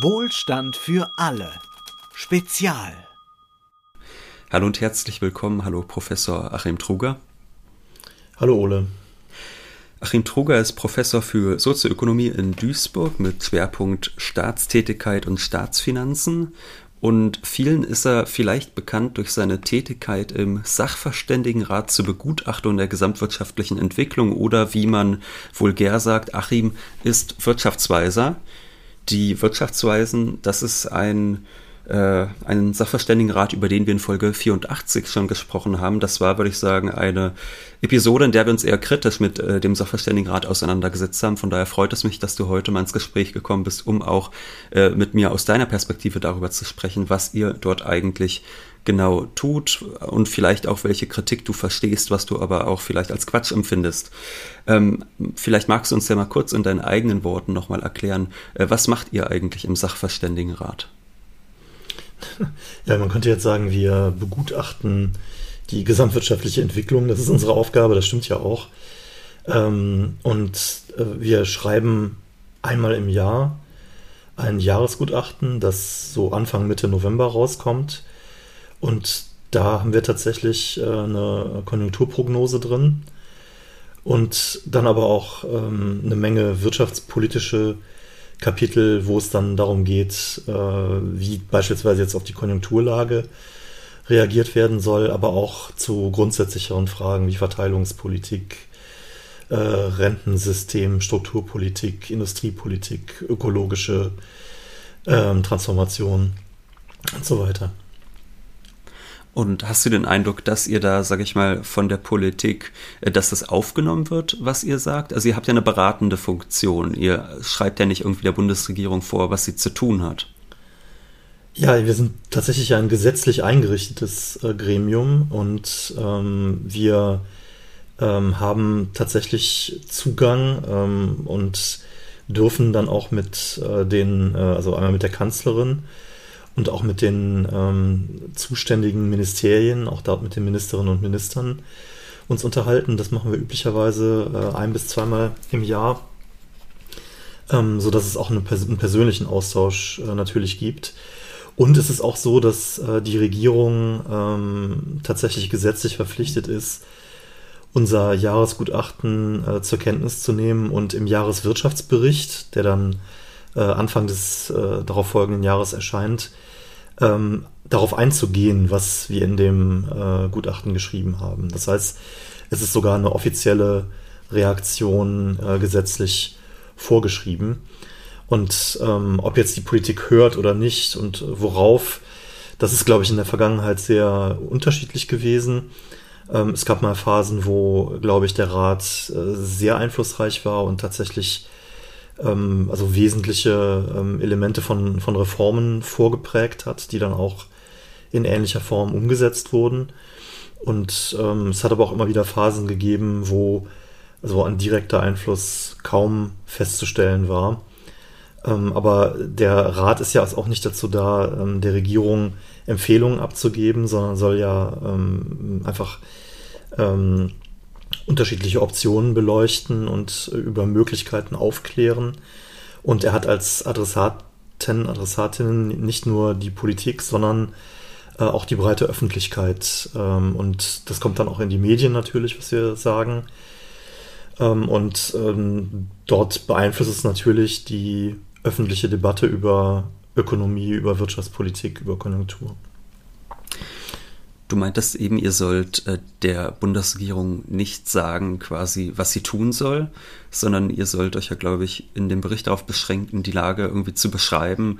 Wohlstand für alle. Spezial. Hallo und herzlich willkommen. Hallo Professor Achim Truger. Hallo Ole. Achim Truger ist Professor für Sozioökonomie in Duisburg mit Schwerpunkt Staatstätigkeit und Staatsfinanzen. Und vielen ist er vielleicht bekannt durch seine Tätigkeit im Sachverständigenrat zur Begutachtung der gesamtwirtschaftlichen Entwicklung oder wie man vulgär sagt, Achim ist Wirtschaftsweiser. Die Wirtschaftsweisen, das ist ein äh, einen Sachverständigenrat, über den wir in Folge 84 schon gesprochen haben. Das war, würde ich sagen, eine Episode, in der wir uns eher kritisch mit äh, dem Sachverständigenrat auseinandergesetzt haben. Von daher freut es mich, dass du heute mal ins Gespräch gekommen bist, um auch äh, mit mir aus deiner Perspektive darüber zu sprechen, was ihr dort eigentlich genau tut und vielleicht auch welche Kritik du verstehst, was du aber auch vielleicht als Quatsch empfindest. Ähm, vielleicht magst du uns ja mal kurz in deinen eigenen Worten nochmal erklären, äh, was macht ihr eigentlich im Sachverständigenrat? Ja, man könnte jetzt sagen, wir begutachten die gesamtwirtschaftliche Entwicklung. Das ist unsere Aufgabe, das stimmt ja auch. Ähm, und äh, wir schreiben einmal im Jahr ein Jahresgutachten, das so Anfang Mitte November rauskommt. Und da haben wir tatsächlich äh, eine Konjunkturprognose drin und dann aber auch ähm, eine Menge wirtschaftspolitische Kapitel, wo es dann darum geht, äh, wie beispielsweise jetzt auf die Konjunkturlage reagiert werden soll, aber auch zu grundsätzlicheren Fragen wie Verteilungspolitik, äh, Rentensystem, Strukturpolitik, Industriepolitik, ökologische äh, Transformation und so weiter. Und hast du den Eindruck, dass ihr da, sag ich mal, von der Politik, äh, dass das aufgenommen wird, was ihr sagt? Also ihr habt ja eine beratende Funktion. Ihr schreibt ja nicht irgendwie der Bundesregierung vor, was sie zu tun hat. Ja, wir sind tatsächlich ein gesetzlich eingerichtetes äh, Gremium und ähm, wir ähm, haben tatsächlich Zugang ähm, und dürfen dann auch mit äh, den, äh, also einmal mit der Kanzlerin, und auch mit den ähm, zuständigen Ministerien, auch dort mit den Ministerinnen und Ministern uns unterhalten. Das machen wir üblicherweise äh, ein bis zweimal im Jahr, ähm, so dass es auch eine, einen persönlichen Austausch äh, natürlich gibt. Und es ist auch so, dass äh, die Regierung ähm, tatsächlich gesetzlich verpflichtet ist, unser Jahresgutachten äh, zur Kenntnis zu nehmen und im Jahreswirtschaftsbericht, der dann äh, Anfang des äh, darauf folgenden Jahres erscheint, ähm, darauf einzugehen, was wir in dem äh, Gutachten geschrieben haben. Das heißt, es ist sogar eine offizielle Reaktion äh, gesetzlich vorgeschrieben. Und ähm, ob jetzt die Politik hört oder nicht und worauf, das ist, glaube ich, in der Vergangenheit sehr unterschiedlich gewesen. Ähm, es gab mal Phasen, wo, glaube ich, der Rat äh, sehr einflussreich war und tatsächlich ähm, also wesentliche ähm, Elemente von, von Reformen vorgeprägt hat, die dann auch in ähnlicher Form umgesetzt wurden. Und ähm, es hat aber auch immer wieder Phasen gegeben, wo also ein direkter Einfluss kaum festzustellen war. Ähm, aber der Rat ist ja auch nicht dazu da, ähm, der Regierung Empfehlungen abzugeben, sondern soll ja ähm, einfach ähm, unterschiedliche Optionen beleuchten und über Möglichkeiten aufklären. Und er hat als Adressaten, Adressatinnen nicht nur die Politik, sondern äh, auch die breite Öffentlichkeit. Ähm, und das kommt dann auch in die Medien natürlich, was wir sagen. Ähm, und ähm, dort beeinflusst es natürlich die öffentliche Debatte über Ökonomie, über Wirtschaftspolitik, über Konjunktur. Du meintest eben, ihr sollt äh, der Bundesregierung nicht sagen, quasi, was sie tun soll, sondern ihr sollt euch ja, glaube ich, in dem Bericht darauf beschränken, die Lage irgendwie zu beschreiben,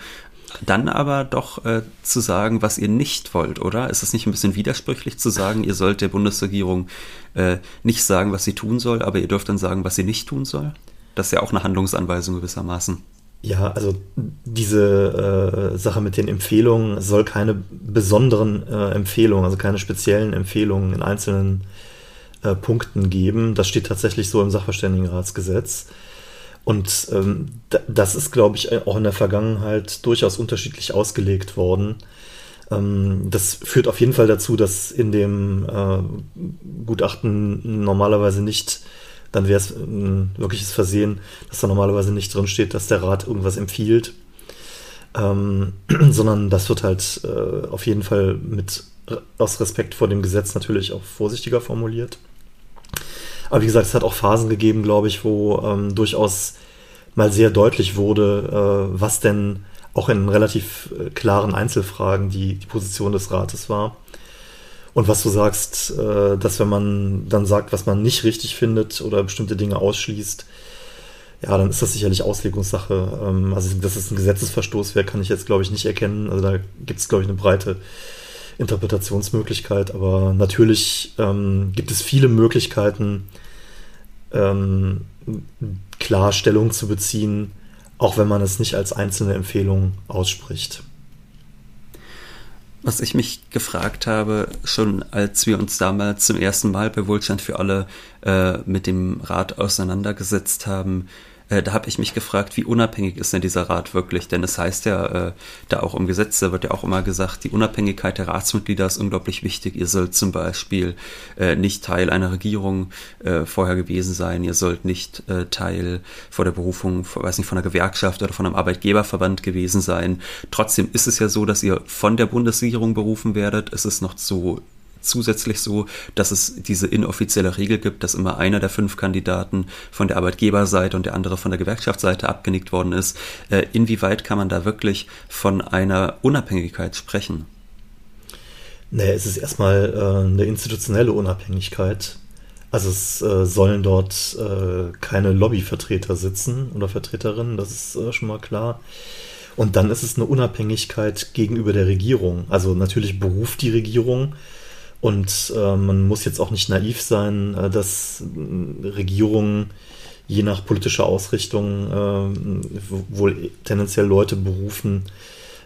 dann aber doch äh, zu sagen, was ihr nicht wollt, oder? Ist es nicht ein bisschen widersprüchlich zu sagen, ihr sollt der Bundesregierung äh, nicht sagen, was sie tun soll, aber ihr dürft dann sagen, was sie nicht tun soll? Das ist ja auch eine Handlungsanweisung gewissermaßen. Ja, also diese äh, Sache mit den Empfehlungen soll keine besonderen äh, Empfehlungen, also keine speziellen Empfehlungen in einzelnen äh, Punkten geben. Das steht tatsächlich so im Sachverständigenratsgesetz. Und ähm, das ist, glaube ich, auch in der Vergangenheit durchaus unterschiedlich ausgelegt worden. Ähm, das führt auf jeden Fall dazu, dass in dem äh, Gutachten normalerweise nicht dann wäre es ein wirkliches Versehen, dass da normalerweise nicht drin steht, dass der Rat irgendwas empfiehlt. ähm, sondern das wird halt äh, auf jeden Fall mit aus Respekt vor dem Gesetz natürlich auch vorsichtiger formuliert. Aber wie gesagt, es hat auch Phasen gegeben, glaube ich, wo ähm, durchaus mal sehr deutlich wurde, äh, was denn auch in relativ äh, klaren Einzelfragen die, die Position des Rates war. Und was du sagst, äh, dass wenn man dann sagt, was man nicht richtig findet oder bestimmte Dinge ausschließt, ja, dann ist das sicherlich Auslegungssache. Ähm, also, dass es ein Gesetzesverstoß wäre, kann ich jetzt, glaube ich, nicht erkennen. Also, da gibt es, glaube ich, eine breite Interpretationsmöglichkeit. Aber natürlich ähm, gibt es viele Möglichkeiten, ähm, klar Stellung zu beziehen, auch wenn man es nicht als einzelne Empfehlung ausspricht. Was ich mich gefragt habe, schon als wir uns damals zum ersten Mal bei Wohlstand für alle äh, mit dem Rat auseinandergesetzt haben, äh, da habe ich mich gefragt, wie unabhängig ist denn dieser Rat wirklich? Denn es heißt ja, äh, da auch im Gesetz, da wird ja auch immer gesagt, die Unabhängigkeit der Ratsmitglieder ist unglaublich wichtig. Ihr sollt zum Beispiel äh, nicht Teil einer Regierung äh, vorher gewesen sein. Ihr sollt nicht äh, Teil vor der Berufung, weiß nicht, von einer Gewerkschaft oder von einem Arbeitgeberverband gewesen sein. Trotzdem ist es ja so, dass ihr von der Bundesregierung berufen werdet. Es ist noch so zusätzlich so, dass es diese inoffizielle Regel gibt, dass immer einer der fünf Kandidaten von der Arbeitgeberseite und der andere von der Gewerkschaftsseite abgenickt worden ist. Äh, inwieweit kann man da wirklich von einer Unabhängigkeit sprechen? Naja, es ist erstmal äh, eine institutionelle Unabhängigkeit. Also es äh, sollen dort äh, keine Lobbyvertreter sitzen oder Vertreterinnen, das ist äh, schon mal klar. Und dann ist es eine Unabhängigkeit gegenüber der Regierung. Also natürlich beruft die Regierung und äh, man muss jetzt auch nicht naiv sein, äh, dass äh, Regierungen je nach politischer Ausrichtung äh, wohl tendenziell Leute berufen,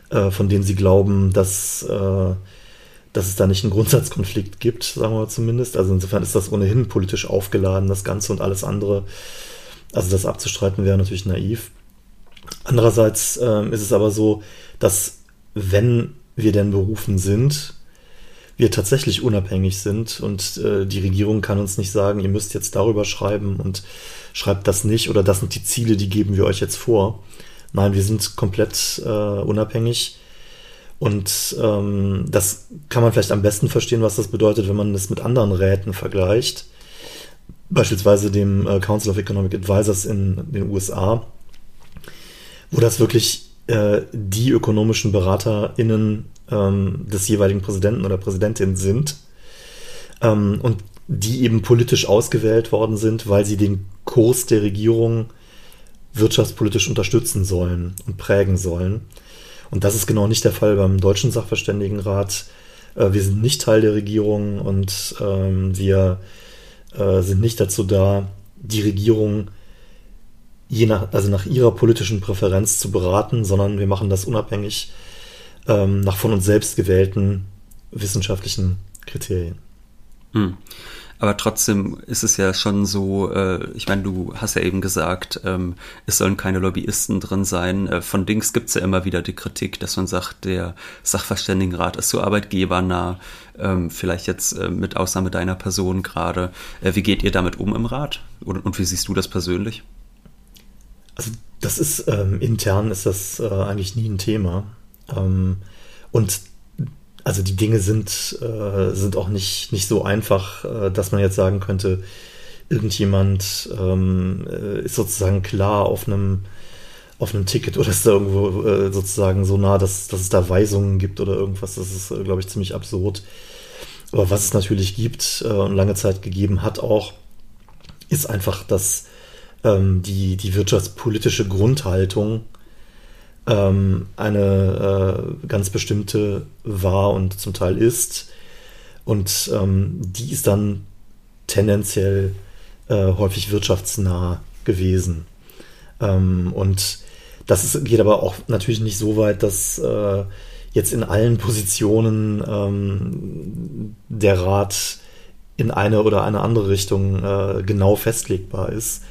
äh, von denen sie glauben, dass, äh, dass es da nicht einen Grundsatzkonflikt gibt, sagen wir zumindest. Also insofern ist das ohnehin politisch aufgeladen, das Ganze und alles andere. Also das abzustreiten wäre natürlich naiv. Andererseits ist es aber so, dass wenn wir denn berufen sind, wir tatsächlich unabhängig sind und äh, die Regierung kann uns nicht sagen, ihr müsst jetzt darüber schreiben und schreibt das nicht oder das sind die Ziele, die geben wir euch jetzt vor. Nein, wir sind komplett äh, unabhängig und ähm, das kann man vielleicht am besten verstehen, was das bedeutet, wenn man das mit anderen Räten vergleicht. Beispielsweise dem äh, Council of Economic Advisors in den USA, wo das wirklich äh, die ökonomischen BeraterInnen ähm, des jeweiligen Präsidenten oder Präsidentin sind ähm, und die eben politisch ausgewählt worden sind, weil sie den Kurs der Regierung wirtschaftspolitisch unterstützen sollen und prägen sollen. Und das ist genau nicht der Fall beim Deutschen Sachverständigenrat. Äh, wir sind nicht Teil der Regierung und ähm, wir äh, sind nicht dazu da, die Regierung je nach, also nach ihrer politischen Präferenz zu beraten, sondern wir machen das unabhängig ähm, nach von uns selbst gewählten wissenschaftlichen Kriterien. Hm. Aber trotzdem ist es ja schon so, äh, ich meine, du hast ja eben gesagt, ähm, es sollen keine Lobbyisten drin sein. Äh, von Dings gibt es ja immer wieder die Kritik, dass man sagt, der Sachverständigenrat ist so arbeitgebernah, ähm, vielleicht jetzt äh, mit Ausnahme deiner Person gerade. Äh, wie geht ihr damit um im Rat? Und, und wie siehst du das persönlich? Also das ist ähm, intern ist das äh, eigentlich nie ein Thema. Ähm, und also die Dinge sind, äh, sind auch nicht, nicht so einfach, äh, dass man jetzt sagen könnte, irgendjemand ähm, äh, ist sozusagen klar auf einem auf einem Ticket oder ist da irgendwo äh, sozusagen so nah, dass, dass es da Weisungen gibt oder irgendwas. Das ist, äh, glaube ich, ziemlich absurd. Aber was es natürlich gibt äh, und lange Zeit gegeben hat auch, ist einfach, dass ähm, die, die wirtschaftspolitische Grundhaltung ähm, eine äh, ganz bestimmte war und zum Teil ist. Und ähm, die ist dann tendenziell äh, häufig wirtschaftsnah gewesen. Ähm, und das ist, geht aber auch natürlich nicht so weit, dass äh, jetzt in allen Positionen ähm, der Rat in eine oder eine andere Richtung äh, genau festlegbar ist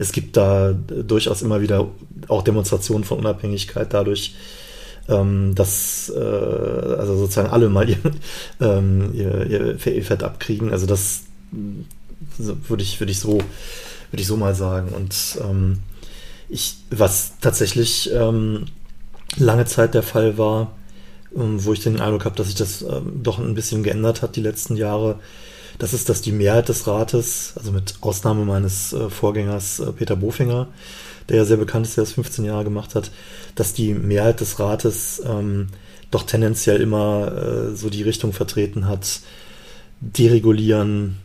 es gibt da durchaus immer wieder auch Demonstrationen von Unabhängigkeit dadurch, ähm, dass äh, also sozusagen alle mal ihr, ähm, ihr, ihr Fett abkriegen. Also das würde ich, würde ich so, würde ich so mal sagen. Und ähm, ich, was tatsächlich ähm, lange Zeit der Fall war, ähm, wo ich den Eindruck habe, dass sich das ähm, doch ein bisschen geändert hat die letzten Jahre. Das ist, dass die Mehrheit des Rates, also mit Ausnahme meines äh, Vorgängers äh, Peter Bofinger, der ja sehr bekannt ist, der das 15 Jahre gemacht hat, dass die Mehrheit des Rates ähm, doch tendenziell immer äh, so die Richtung vertreten hat, deregulieren,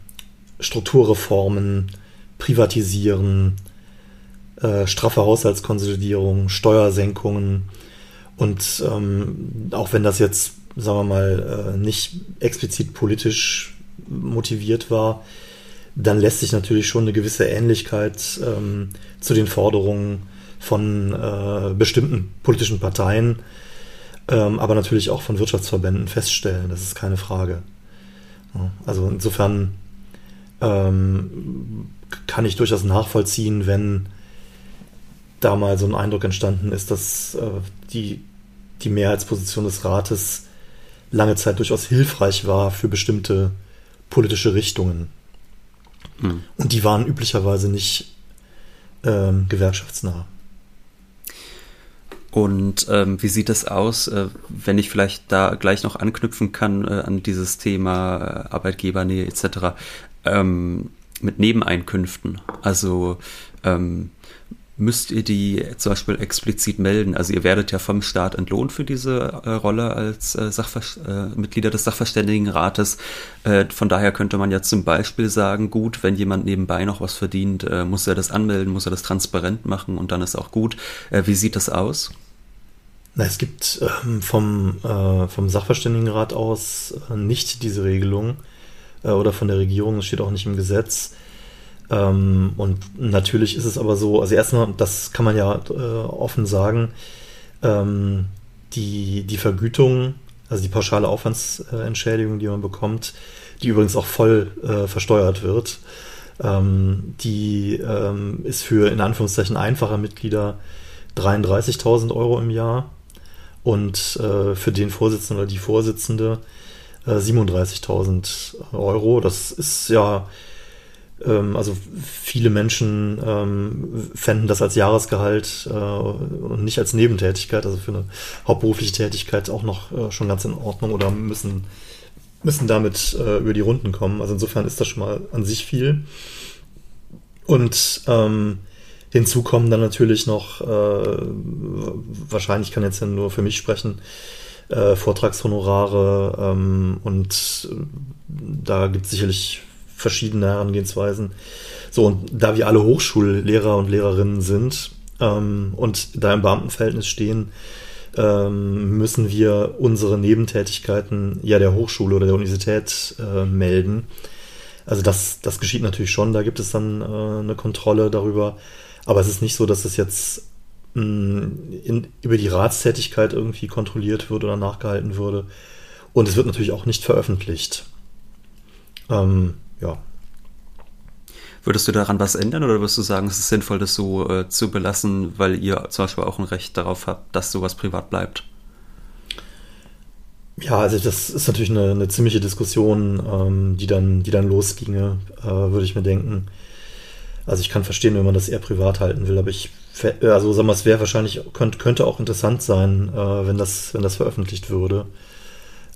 Strukturreformen, privatisieren, äh, straffe Haushaltskonsolidierung, Steuersenkungen. Und ähm, auch wenn das jetzt, sagen wir mal, äh, nicht explizit politisch motiviert war, dann lässt sich natürlich schon eine gewisse Ähnlichkeit ähm, zu den Forderungen von äh, bestimmten politischen Parteien, ähm, aber natürlich auch von Wirtschaftsverbänden feststellen. Das ist keine Frage. Also insofern ähm, kann ich durchaus nachvollziehen, wenn da mal so ein Eindruck entstanden ist, dass äh, die, die Mehrheitsposition des Rates lange Zeit durchaus hilfreich war für bestimmte politische Richtungen. Hm. Und die waren üblicherweise nicht ähm, gewerkschaftsnah. Und ähm, wie sieht es aus, äh, wenn ich vielleicht da gleich noch anknüpfen kann äh, an dieses Thema äh, Arbeitgebernähe etc. Ähm, mit Nebeneinkünften? Also ähm, müsst ihr die zum Beispiel explizit melden? Also ihr werdet ja vom Staat entlohnt für diese äh, Rolle als äh, äh, Mitglieder des Sachverständigenrates. Äh, von daher könnte man ja zum Beispiel sagen, gut, wenn jemand nebenbei noch was verdient, äh, muss er das anmelden, muss er das transparent machen und dann ist auch gut. Äh, wie sieht das aus? Na, es gibt ähm, vom, vom Sachverständigenrat aus nicht diese Regelung oder von der Regierung, es steht auch nicht im Gesetz ähm, und natürlich ist es aber so, also erstmal, das kann man ja äh, offen sagen, ähm, die, die Vergütung, also die pauschale Aufwandsentschädigung, die man bekommt, die übrigens auch voll äh, versteuert wird, ähm, die ähm, ist für in Anführungszeichen einfache Mitglieder 33.000 Euro im Jahr und äh, für den Vorsitzenden oder die Vorsitzende äh, 37.000 Euro. Das ist ja also viele Menschen ähm, fänden das als Jahresgehalt äh, und nicht als Nebentätigkeit, also für eine hauptberufliche Tätigkeit auch noch äh, schon ganz in Ordnung oder müssen, müssen damit äh, über die Runden kommen. Also insofern ist das schon mal an sich viel. Und ähm, hinzu kommen dann natürlich noch, äh, wahrscheinlich kann jetzt ja nur für mich sprechen, äh, Vortragshonorare ähm, und äh, da gibt es sicherlich verschiedene Herangehensweisen. So, und da wir alle Hochschullehrer und Lehrerinnen sind ähm, und da im Beamtenverhältnis stehen, ähm, müssen wir unsere Nebentätigkeiten ja der Hochschule oder der Universität äh, melden. Also das, das geschieht natürlich schon, da gibt es dann äh, eine Kontrolle darüber. Aber es ist nicht so, dass es jetzt mh, mm, in, über die Ratstätigkeit irgendwie kontrolliert wird oder nachgehalten würde. Und es wird natürlich auch nicht veröffentlicht. Ähm, ja. Würdest du daran was ändern oder würdest du sagen, es ist sinnvoll, das so äh, zu belassen, weil ihr zum Beispiel auch ein Recht darauf habt, dass sowas privat bleibt? Ja, also das ist natürlich eine, eine ziemliche Diskussion, ähm, die, dann, die dann losginge, äh, würde ich mir denken. Also ich kann verstehen, wenn man das eher privat halten will, aber ich, also sagen wir, es wäre wahrscheinlich, könnte, könnte auch interessant sein, äh, wenn, das, wenn das veröffentlicht würde.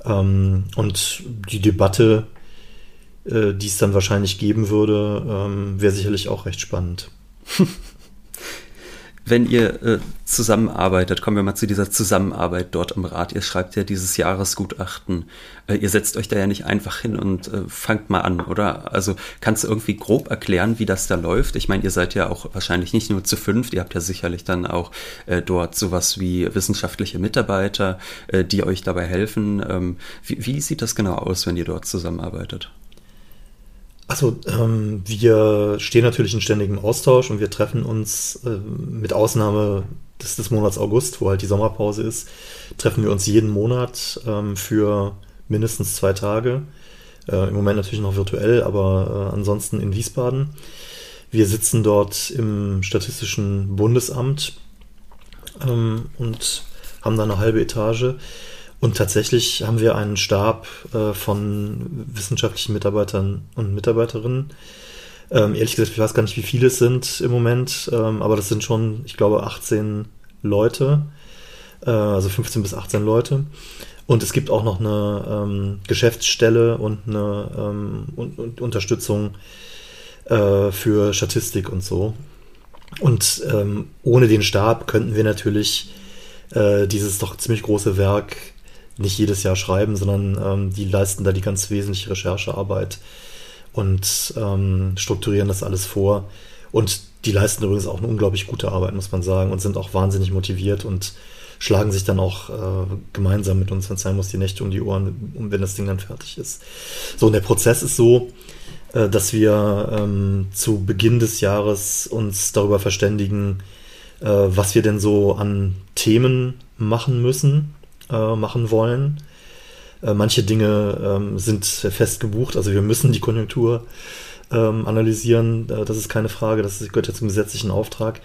Ähm, und die Debatte, äh, die es dann wahrscheinlich geben würde, ähm, wäre sicherlich auch recht spannend. Wenn ihr äh, zusammenarbeitet, kommen wir mal zu dieser Zusammenarbeit dort im Rat. Ihr schreibt ja dieses Jahresgutachten. Äh, ihr setzt euch da ja nicht einfach hin und äh, fangt mal an, oder? Also kannst du irgendwie grob erklären, wie das da läuft? Ich meine, ihr seid ja auch wahrscheinlich nicht nur zu fünft, ihr habt ja sicherlich dann auch äh, dort sowas wie wissenschaftliche Mitarbeiter, äh, die euch dabei helfen. Ähm, wie, wie sieht das genau aus, wenn ihr dort zusammenarbeitet? Also ähm, wir stehen natürlich in ständigem Austausch und wir treffen uns äh, mit Ausnahme des, des Monats August, wo halt die Sommerpause ist, treffen wir uns jeden Monat ähm, für mindestens zwei Tage. Äh, Im Moment natürlich noch virtuell, aber äh, ansonsten in Wiesbaden. Wir sitzen dort im Statistischen Bundesamt ähm, und haben da eine halbe Etage. Und tatsächlich haben wir einen Stab äh, von wissenschaftlichen Mitarbeitern und Mitarbeiterinnen. Ähm, ehrlich gesagt, ich weiß gar nicht, wie viele es sind im Moment, ähm, aber das sind schon, ich glaube, 18 Leute. äh, also 15 bis 18 Leute. Und es gibt auch noch eine ähm, Geschäftsstelle und eine ähm, und, und Unterstützung äh, für Statistik und so. Und ähm, ohne den Stab könnten wir natürlich äh, dieses doch ziemlich große Werk nicht jedes Jahr schreiben, sondern ähm, die leisten da die ganz wesentliche Recherchearbeit und ähm, strukturieren das alles vor. Und die leisten übrigens auch eine unglaublich gute Arbeit, muss man sagen, und sind auch wahnsinnig motiviert und schlagen sich dann auch äh, gemeinsam mit uns, wenn es sein muss, die Nächte um die Ohren, wenn das Ding dann fertig ist. So, und der Prozess ist so, äh, dass wir ähm, zu Beginn des Jahres uns darüber verständigen, äh, was wir denn so an Themen machen müssen, äh, machen wollen. Äh, manche Dinge ähm, sind fest gebucht, also wir müssen die Konjunktur ähm, analysieren, äh, das ist keine Frage, das gehört ja zum gesetzlichen Auftrag.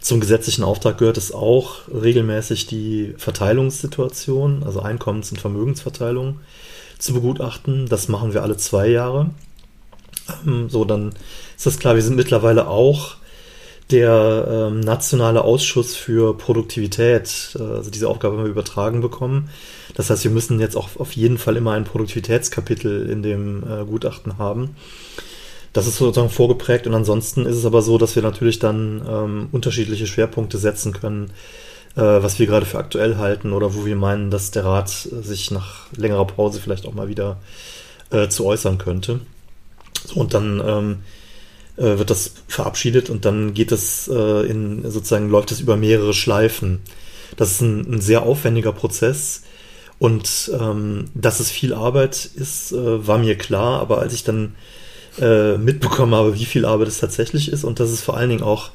Zum gesetzlichen Auftrag gehört es auch regelmäßig die Verteilungssituation, also Einkommens- und Vermögensverteilung zu begutachten. Das machen wir alle zwei Jahre. Ähm, so, dann ist das klar, wir sind mittlerweile auch der ähm, nationale Ausschuss für Produktivität. Äh, also diese Aufgabe haben wir übertragen bekommen. Das heißt, wir müssen jetzt auch auf jeden Fall immer ein Produktivitätskapitel in dem äh, Gutachten haben. Das ist sozusagen vorgeprägt und ansonsten ist es aber so, dass wir natürlich dann ähm, unterschiedliche Schwerpunkte setzen können, äh, was wir gerade für aktuell halten oder wo wir meinen, dass der Rat sich nach längerer Pause vielleicht auch mal wieder äh, zu äußern könnte. So, und dann ähm, äh, wird das verabschiedet und dann geht es äh, in sozusagen läuft es über mehrere Schleifen. Das ist ein, ein sehr aufwendiger Prozess und ähm, dass es viel Arbeit ist, äh, war mir klar, aber als ich dann äh, mitbekommen habe, wie viel Arbeit es tatsächlich ist und dass es vor allen Dingen auch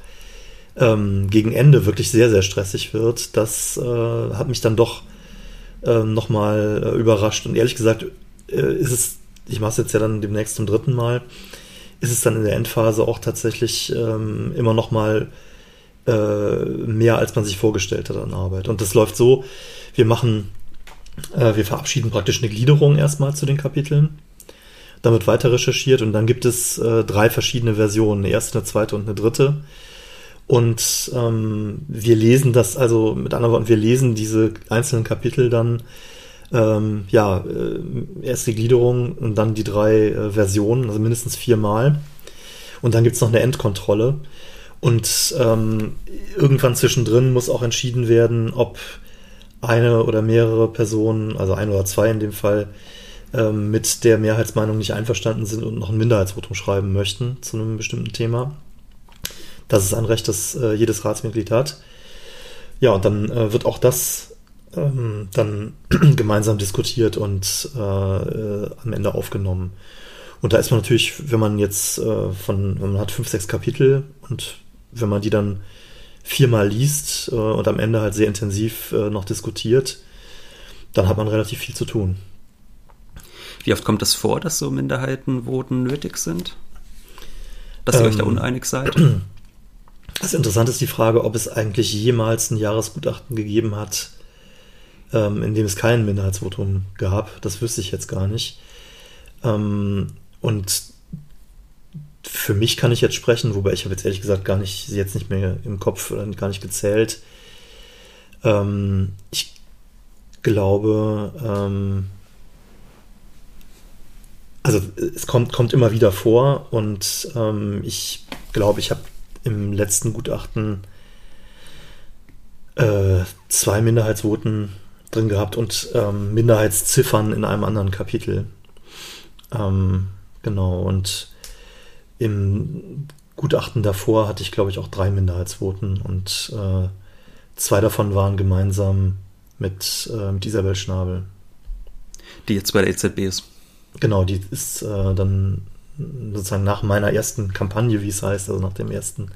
ähm, gegen Ende wirklich sehr, sehr stressig wird, das äh, hat mich dann doch äh, nochmal überrascht. Und ehrlich gesagt äh, ist es, ich mache es jetzt ja dann demnächst zum dritten Mal, ist es dann in der Endphase auch tatsächlich ähm, immer nochmal äh, mehr, als man sich vorgestellt hat an Arbeit. Und das läuft so, wir machen, äh, wir verabschieden praktisch eine Gliederung erstmal zu den Kapiteln dann wird weiter recherchiert und dann gibt es äh, drei verschiedene Versionen, eine erste, eine zweite und eine dritte. Und ähm, wir lesen das, also mit anderen Worten, wir lesen diese einzelnen Kapitel dann, ähm, ja, äh, erst die Gliederung und dann die drei äh, Versionen, also mindestens viermal. Und dann gibt es noch eine Endkontrolle. Und ähm, irgendwann zwischendrin muss auch entschieden werden, ob eine oder mehrere Personen, also ein oder zwei in dem Fall, ähm, mit der Mehrheitsmeinung nicht einverstanden sind und noch ein Minderheitsvotum schreiben möchten zu einem bestimmten Thema. Das ist ein Recht, das äh, jedes Ratsmitglied hat. Ja, und dann äh, wird auch das ähm, dann gemeinsam diskutiert und äh, äh, am Ende aufgenommen. Und da ist man natürlich, wenn man jetzt äh, von, wenn man hat fünf, sechs Kapitel und wenn man die dann viermal liest äh, und am Ende halt sehr intensiv äh, noch diskutiert, dann hat man relativ viel zu tun. Wie oft kommt es vor, dass so Minderheitenvoten nötig sind? Dass ihr ähm, euch da ähm, uneinig seid? Das Interessante ist die Frage, ob es eigentlich jemals ein Jahresgutachten gegeben hat, ähm, in dem es kein Minderheitsvotum gab. Das wüsste ich jetzt gar nicht. Ähm, und für mich kann ich jetzt sprechen, wobei ich habe jetzt ehrlich gesagt gar nicht, jetzt nicht mehr im Kopf, gar nicht gezählt. Ähm, ich glaube, ähm, also es kommt, kommt immer wieder vor und ähm, ich glaube, ich habe im letzten Gutachten äh, zwei Minderheitsvoten drin gehabt und ähm, Minderheitsziffern in einem anderen Kapitel. Ähm, genau, und im Gutachten davor hatte ich, glaube ich, auch drei Minderheitsvoten und äh, zwei davon waren gemeinsam mit, äh, mit Isabel Schnabel. Die jetzt bei der EZB ist. Genau, die ist äh, dann sozusagen nach meiner ersten Kampagne, wie es heißt, also nach dem ersten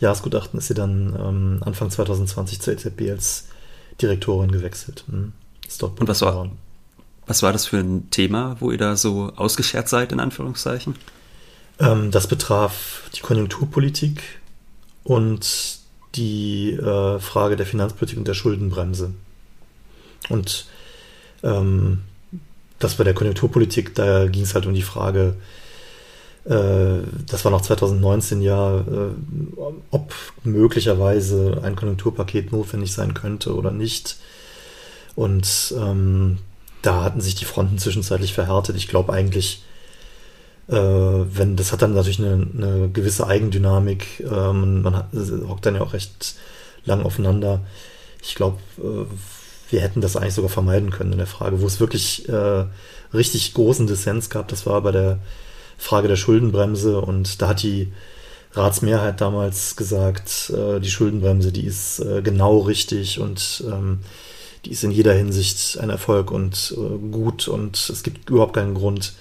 Jahresgutachten, ist sie dann ähm, Anfang 2020 zur EZB als Direktorin gewechselt. Hm. Und was war, was war das für ein Thema, wo ihr da so ausgeschert seid, in Anführungszeichen? Ähm, das betraf die Konjunkturpolitik und die äh, Frage der Finanzpolitik und der Schuldenbremse. Und ähm, das bei der Konjunkturpolitik, da ging es halt um die Frage, das war noch 2019 ja, äh, ob möglicherweise ein Konjunkturpaket notwendig sein könnte oder nicht. Und ähm, da hatten sich die Fronten zwischenzeitlich verhärtet. Ich glaube eigentlich, äh, wenn das hat dann natürlich eine, eine gewisse Eigendynamik. Ähm, man hat, hockt dann ja auch recht lang aufeinander. Ich glaube, äh, wir hätten das eigentlich sogar vermeiden können in der Frage, wo es wirklich äh, richtig großen Dissens gab. Das war bei der Frage der Schuldenbremse und da hat die Ratsmehrheit damals gesagt, äh, die Schuldenbremse, die ist äh, genau richtig und ähm, die ist in jeder Hinsicht ein Erfolg und äh, gut und es gibt überhaupt keinen Grund,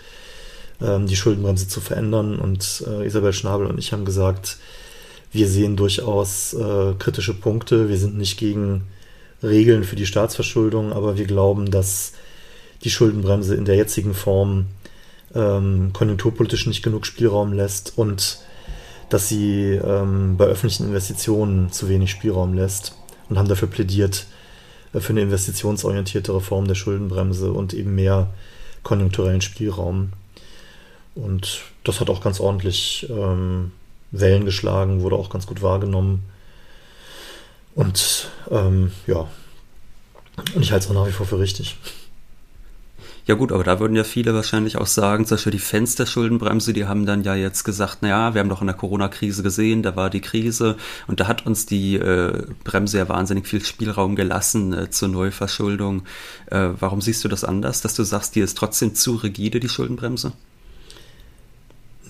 ähm, die Schuldenbremse zu verändern. Und äh, Isabel Schnabel und ich haben gesagt, wir sehen durchaus äh, kritische Punkte. Wir sind nicht gegen Regeln für die Staatsverschuldung, aber wir glauben, dass die Schuldenbremse in der jetzigen Form ähm, konjunkturpolitisch nicht genug Spielraum lässt und dass sie ähm, bei öffentlichen Investitionen zu wenig Spielraum lässt und haben dafür plädiert äh, für eine investitionsorientierte Reform der Schuldenbremse und eben mehr konjunkturellen Spielraum. Und das hat auch ganz ordentlich ähm, Wellen geschlagen, wurde auch ganz gut wahrgenommen. Und ähm, ja, und ich halte es auch nach wie vor für richtig. Ja gut, aber da würden ja viele wahrscheinlich auch sagen, zum Beispiel die Fans der Schuldenbremse, die haben dann ja jetzt gesagt, naja, wir haben doch in der Corona-Krise gesehen, da war die Krise und da hat uns die äh, Bremse ja wahnsinnig viel Spielraum gelassen äh, zur Neuverschuldung. Äh, warum siehst du das anders, dass du sagst, die ist trotzdem zu rigide, die Schuldenbremse?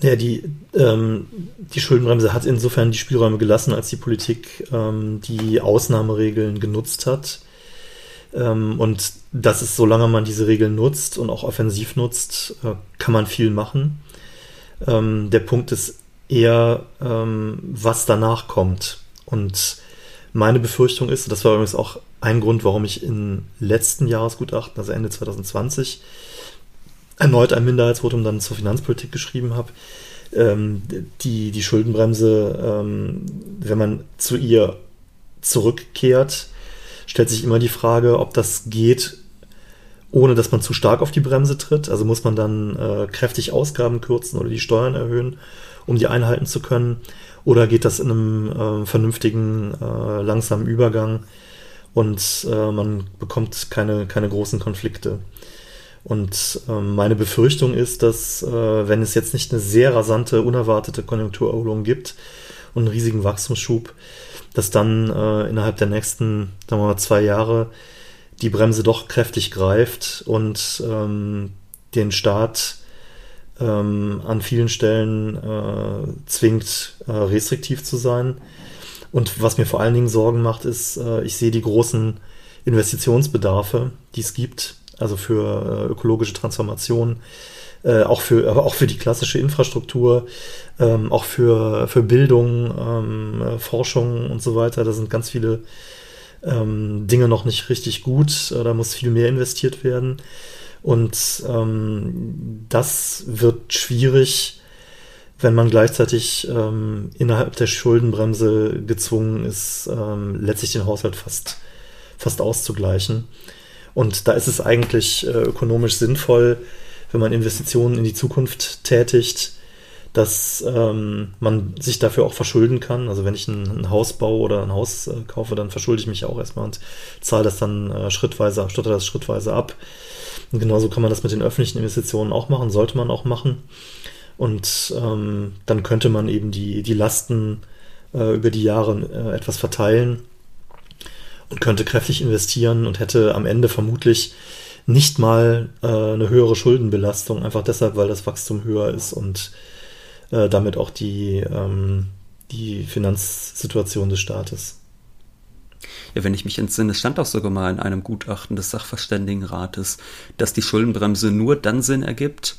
Ja, die, ähm, die Schuldenbremse hat insofern die Spielräume gelassen, als die Politik ähm, die Ausnahmeregeln genutzt hat. Ähm, und das ist, solange man diese Regeln nutzt und auch offensiv nutzt, äh, kann man viel machen. Ähm, der Punkt ist eher, ähm, was danach kommt. Und meine Befürchtung ist, das war übrigens auch ein Grund, warum ich im letzten Jahresgutachten, also Ende 2020, erneut ein Minderheitsvotum dann zur Finanzpolitik geschrieben habe. Die, die Schuldenbremse, wenn man zu ihr zurückkehrt, stellt sich immer die Frage, ob das geht, ohne dass man zu stark auf die Bremse tritt. Also muss man dann äh, kräftig Ausgaben kürzen oder die Steuern erhöhen, um die einhalten zu können. Oder geht das in einem äh, vernünftigen, äh, langsamen Übergang und äh, man bekommt keine, keine großen Konflikte. Und ähm, meine Befürchtung ist, dass äh, wenn es jetzt nicht eine sehr rasante, unerwartete Konjunkturerholung gibt und einen riesigen Wachstumsschub, dass dann äh, innerhalb der nächsten, sagen wir mal, zwei Jahre die Bremse doch kräftig greift und ähm, den Staat ähm, an vielen Stellen äh, zwingt, äh, restriktiv zu sein. Und was mir vor allen Dingen Sorgen macht, ist, äh, ich sehe die großen Investitionsbedarfe, die es gibt also für äh, ökologische Transformation, äh, auch für, aber auch für die klassische Infrastruktur, ähm, auch für, für Bildung, ähm, äh, Forschung und so weiter. Da sind ganz viele ähm, Dinge noch nicht richtig gut. Äh, da muss viel mehr investiert werden. Und ähm, das wird schwierig, wenn man gleichzeitig ähm, innerhalb der Schuldenbremse gezwungen ist, ähm, letztlich den Haushalt fast, fast auszugleichen. Und da ist es eigentlich äh, ökonomisch sinnvoll, wenn man Investitionen in die Zukunft tätigt, dass ähm, man sich dafür auch verschulden kann. Also wenn ich ein, ein Haus baue oder ein Haus äh, kaufe, dann verschulde ich mich auch erstmal und zahle das dann äh, schrittweise, stotter das schrittweise ab. Und genauso kann man das mit den öffentlichen Investitionen auch machen, sollte man auch machen. Und ähm, dann könnte man eben die, die Lasten äh, über die Jahre äh, etwas verteilen und könnte kräftig investieren und hätte am Ende vermutlich nicht mal äh, eine höhere Schuldenbelastung, einfach deshalb, weil das Wachstum höher ist und äh, damit auch die, ähm, die Finanzsituation des Staates. Ja, wenn ich mich entsinne, stand auch sogar mal in einem Gutachten des Sachverständigenrates, dass die Schuldenbremse nur dann Sinn ergibt,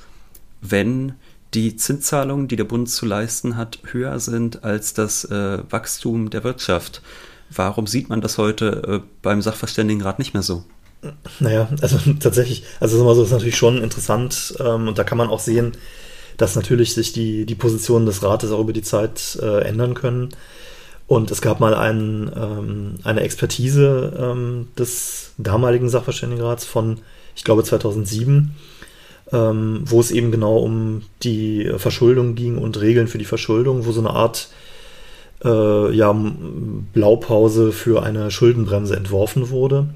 wenn die Zinszahlungen, die der Bund zu leisten hat, höher sind als das äh, Wachstum der Wirtschaft. Warum sieht man das heute äh, beim Sachverständigenrat nicht mehr so? Naja, also tatsächlich, also das ist natürlich schon interessant ähm, und da kann man auch sehen, dass natürlich sich die, die Positionen des Rates auch über die Zeit äh, ändern können. Und es gab mal ein, ähm, eine Expertise ähm, des damaligen Sachverständigenrats von, ich glaube, 2007, ähm, wo es eben genau um die Verschuldung ging und Regeln für die Verschuldung, wo so eine Art äh, ja, Blaupause für eine Schuldenbremse entworfen wurde.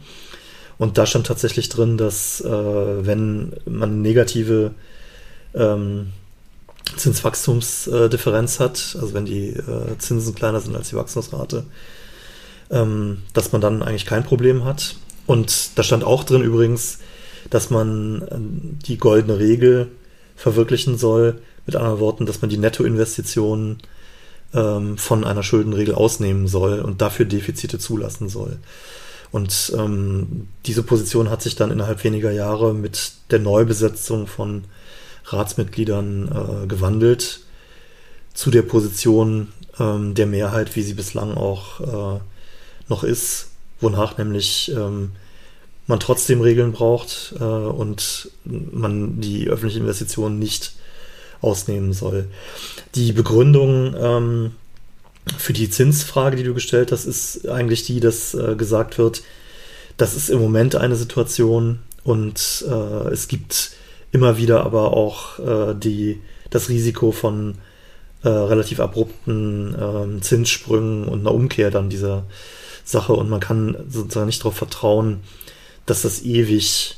Und da stand tatsächlich drin, dass äh, wenn man negative ähm, Zinswachstumsdifferenz hat, also wenn die äh, Zinsen kleiner sind als die Wachstumsrate, ähm, dass man dann eigentlich kein Problem hat. Und da stand auch drin übrigens, dass man äh, die goldene Regel verwirklichen soll. Mit anderen Worten, dass man die Nettoinvestitionen ähm, von einer Schuldenregel ausnehmen soll und dafür Defizite zulassen soll. Und ähm, diese Position hat sich dann innerhalb weniger Jahre mit der Neubesetzung von Ratsmitgliedern äh, gewandelt zu der Position ähm, der Mehrheit, wie sie bislang auch äh, noch ist, wonach nämlich ähm, man trotzdem Regeln braucht äh, und man die öffentlichen Investitionen nicht ausnehmen soll. Die Begründung ähm, für die Zinsfrage, die du gestellt hast, ist eigentlich die, dass äh, gesagt wird, das ist im Moment eine Situation und äh, es gibt immer wieder aber auch äh, die, das Risiko von äh, relativ abrupten ähm, Zinssprüngen und einer Umkehr dann dieser Sache und man kann sozusagen nicht darauf vertrauen, dass das ewig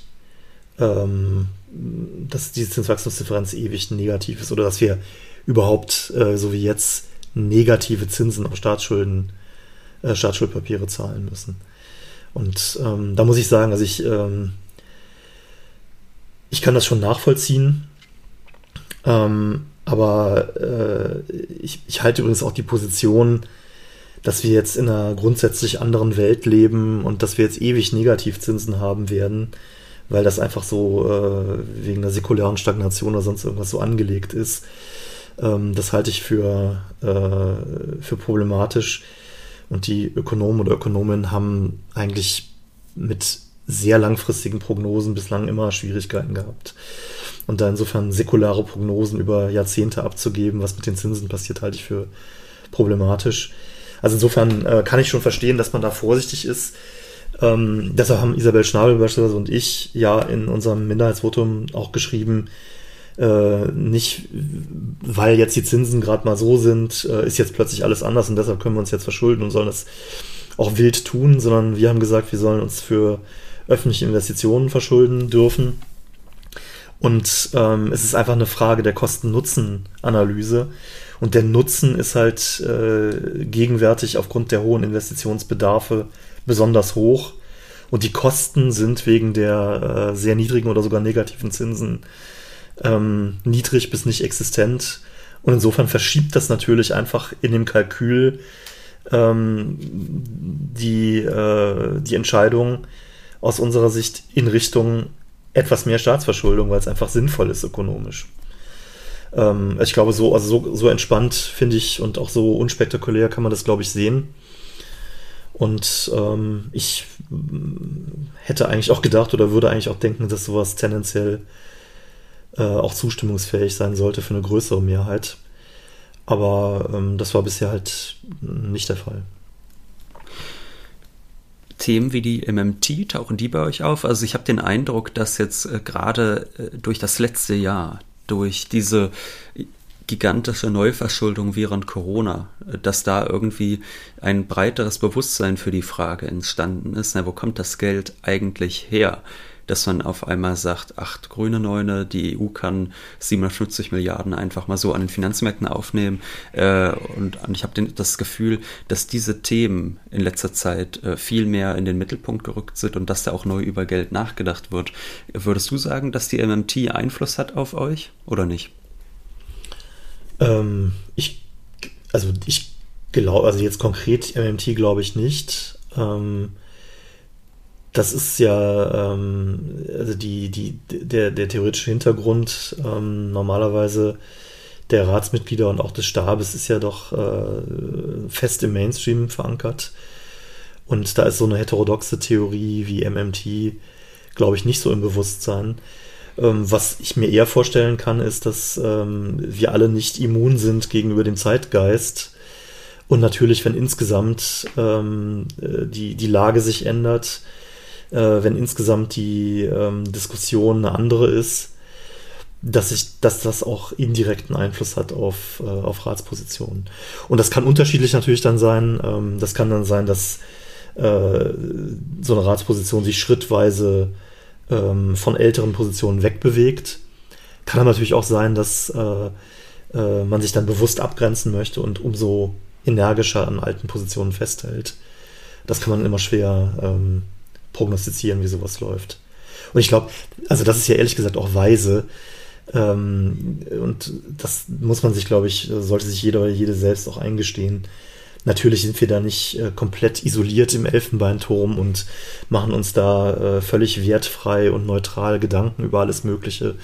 ähm, dass diese Zinswachstumsdifferenz ewig negativ ist oder dass wir überhaupt, äh, so wie jetzt, negative Zinsen auf Staatsschulden, äh, Staatsschuldpapiere zahlen müssen. Und ähm, da muss ich sagen, also ich, ähm, ich kann das schon nachvollziehen, ähm, aber äh, ich, ich halte übrigens auch die Position, dass wir jetzt in einer grundsätzlich anderen Welt leben und dass wir jetzt ewig Negativzinsen haben werden weil das einfach so äh, wegen der säkularen Stagnation oder sonst irgendwas so angelegt ist. Ähm, das halte ich für, äh, für problematisch. Und die Ökonomen oder Ökonomen haben eigentlich mit sehr langfristigen Prognosen bislang immer Schwierigkeiten gehabt. Und da insofern säkulare Prognosen über Jahrzehnte abzugeben, was mit den Zinsen passiert, halte ich für problematisch. Also insofern äh, kann ich schon verstehen, dass man da vorsichtig ist. Ähm, deshalb haben Isabel Schnabel beispielsweise und ich ja in unserem Minderheitsvotum auch geschrieben, äh, nicht, weil jetzt die Zinsen gerade mal so sind, äh, ist jetzt plötzlich alles anders und deshalb können wir uns jetzt verschulden und sollen das auch wild tun, sondern wir haben gesagt, wir sollen uns für öffentliche Investitionen verschulden dürfen. Und ähm, es ist einfach eine Frage der Kosten-Nutzen-Analyse. Und der Nutzen ist halt äh, gegenwärtig aufgrund der hohen Investitionsbedarfe besonders hoch. Und die Kosten sind wegen der äh, sehr niedrigen oder sogar negativen Zinsen ähm, niedrig bis nicht existent. Und insofern verschiebt das natürlich einfach in dem Kalkül ähm, die, äh, die Entscheidung aus unserer Sicht in Richtung etwas mehr Staatsverschuldung, weil es einfach sinnvoll ist ökonomisch. Ähm, ich glaube, so, also so, so entspannt finde ich und auch so unspektakulär kann man das, glaube ich, sehen. Und ähm, ich hätte eigentlich auch gedacht oder würde eigentlich auch denken, dass sowas tendenziell äh, auch zustimmungsfähig sein sollte für eine größere Mehrheit. Aber ähm, das war bisher halt nicht der Fall. Themen wie die MMT, tauchen die bei euch auf? Also ich habe den Eindruck, dass jetzt äh, gerade äh, durch das letzte Jahr, durch diese gigantische Neuverschuldung während Corona, dass da irgendwie ein breiteres Bewusstsein für die Frage entstanden ist, na, wo kommt das Geld eigentlich her? Dass man auf einmal sagt, acht grüne Neune, die EU kann 750 Milliarden einfach mal so an den Finanzmärkten aufnehmen. Äh, und, und, ich habe das Gefühl, dass diese Themen in letzter Zeit äh, viel mehr in den Mittelpunkt gerückt sind und dass da auch neu über Geld nachgedacht wird. Würdest du sagen, dass die MMT Einfluss hat auf euch oder nicht? Ähm, ich, also ich glaube, also jetzt konkret MMT glaube ich nicht. Ähm, das ist ja ähm, also die, die, der, der theoretische Hintergrund ähm, normalerweise der Ratsmitglieder und auch des Stabes ist ja doch äh, fest im Mainstream verankert. Und da ist so eine heterodoxe Theorie wie MMT, glaube ich, nicht so im Bewusstsein. Ähm, was ich mir eher vorstellen kann, ist, dass ähm, wir alle nicht immun sind gegenüber dem Zeitgeist. Und natürlich, wenn insgesamt ähm, äh, die, die Lage sich ändert, wenn insgesamt die ähm, Diskussion eine andere ist, dass ich, dass das auch indirekten Einfluss hat auf, äh, auf Ratspositionen. Und das kann unterschiedlich natürlich dann sein. Ähm, das kann dann sein, dass äh, so eine Ratsposition sich schrittweise ähm, von älteren Positionen wegbewegt. Kann aber natürlich auch sein, dass äh, äh, man sich dann bewusst abgrenzen möchte und umso energischer an alten Positionen festhält. Das kann man immer schwer ähm, prognostizieren, wie sowas läuft. Und ich glaube, also das ist ja ehrlich gesagt auch weise, ähm, und das muss man sich, glaube ich, sollte sich jeder oder jede selbst auch eingestehen. Natürlich sind wir da nicht äh, komplett isoliert im Elfenbeinturm und machen uns da äh, völlig wertfrei und neutral Gedanken über alles Mögliche.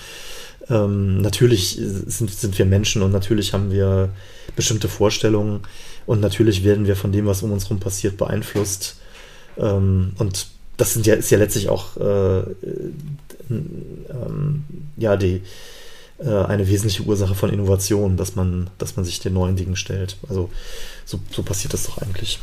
Ähm, natürlich sind, sind wir Menschen und natürlich haben wir bestimmte Vorstellungen und natürlich werden wir von dem, was um uns herum passiert, beeinflusst. Ähm, und das sind ja, ist ja letztlich auch äh, äh, ähm, ja die äh, eine wesentliche Ursache von Innovation, dass man, dass man sich den neuen Dingen stellt. Also so, so passiert das doch eigentlich.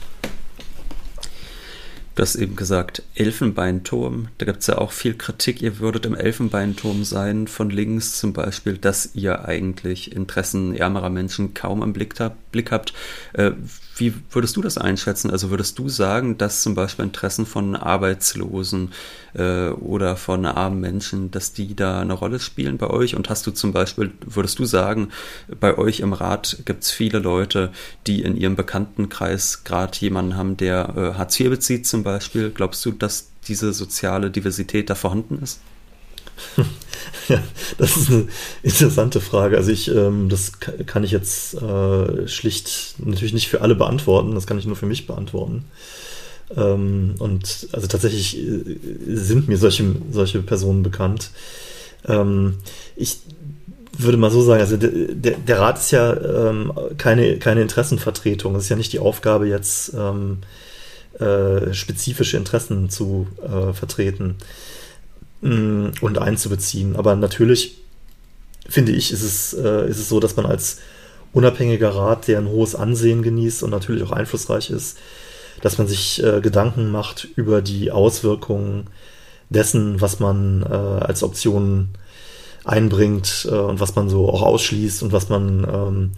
Du hast eben gesagt, Elfenbeinturm. Da gibt es ja auch viel Kritik. Ihr würdet im Elfenbeinturm sein, von links zum Beispiel, dass ihr eigentlich Interessen ärmerer Menschen kaum im Blick, hab, Blick habt. Äh, wie würdest du das einschätzen? Also würdest du sagen, dass zum Beispiel Interessen von Arbeitslosen äh, oder von armen Menschen, dass die da eine Rolle spielen bei euch? Und hast du zum Beispiel, würdest du sagen, bei euch im Rat gibt es viele Leute, die in ihrem Bekanntenkreis gerade jemanden haben, der äh, Hartz IV bezieht zum Beispiel? Glaubst du, dass diese soziale Diversität da vorhanden ist? Ja, das ist eine interessante Frage. Also ich, ähm, das kann ich jetzt äh, schlicht natürlich nicht für alle beantworten. Das kann ich nur für mich beantworten. Ähm, und also tatsächlich äh, sind mir solche, solche Personen bekannt. Ähm, ich würde mal so sagen, also der, der, Rat ist ja ähm, keine, keine Interessenvertretung. Es ist ja nicht die Aufgabe, jetzt ähm, äh, spezifische Interessen zu äh, vertreten. Mm, und einzubeziehen. Aber natürlich finde ich, ist es, äh, ist es so, dass man als unabhängiger Rat, der ein hohes Ansehen genießt und natürlich auch einflussreich ist, dass man sich äh, Gedanken macht über die Auswirkungen dessen, was man äh, als Option einbringt äh, und was man so auch ausschließt und was man, ähm,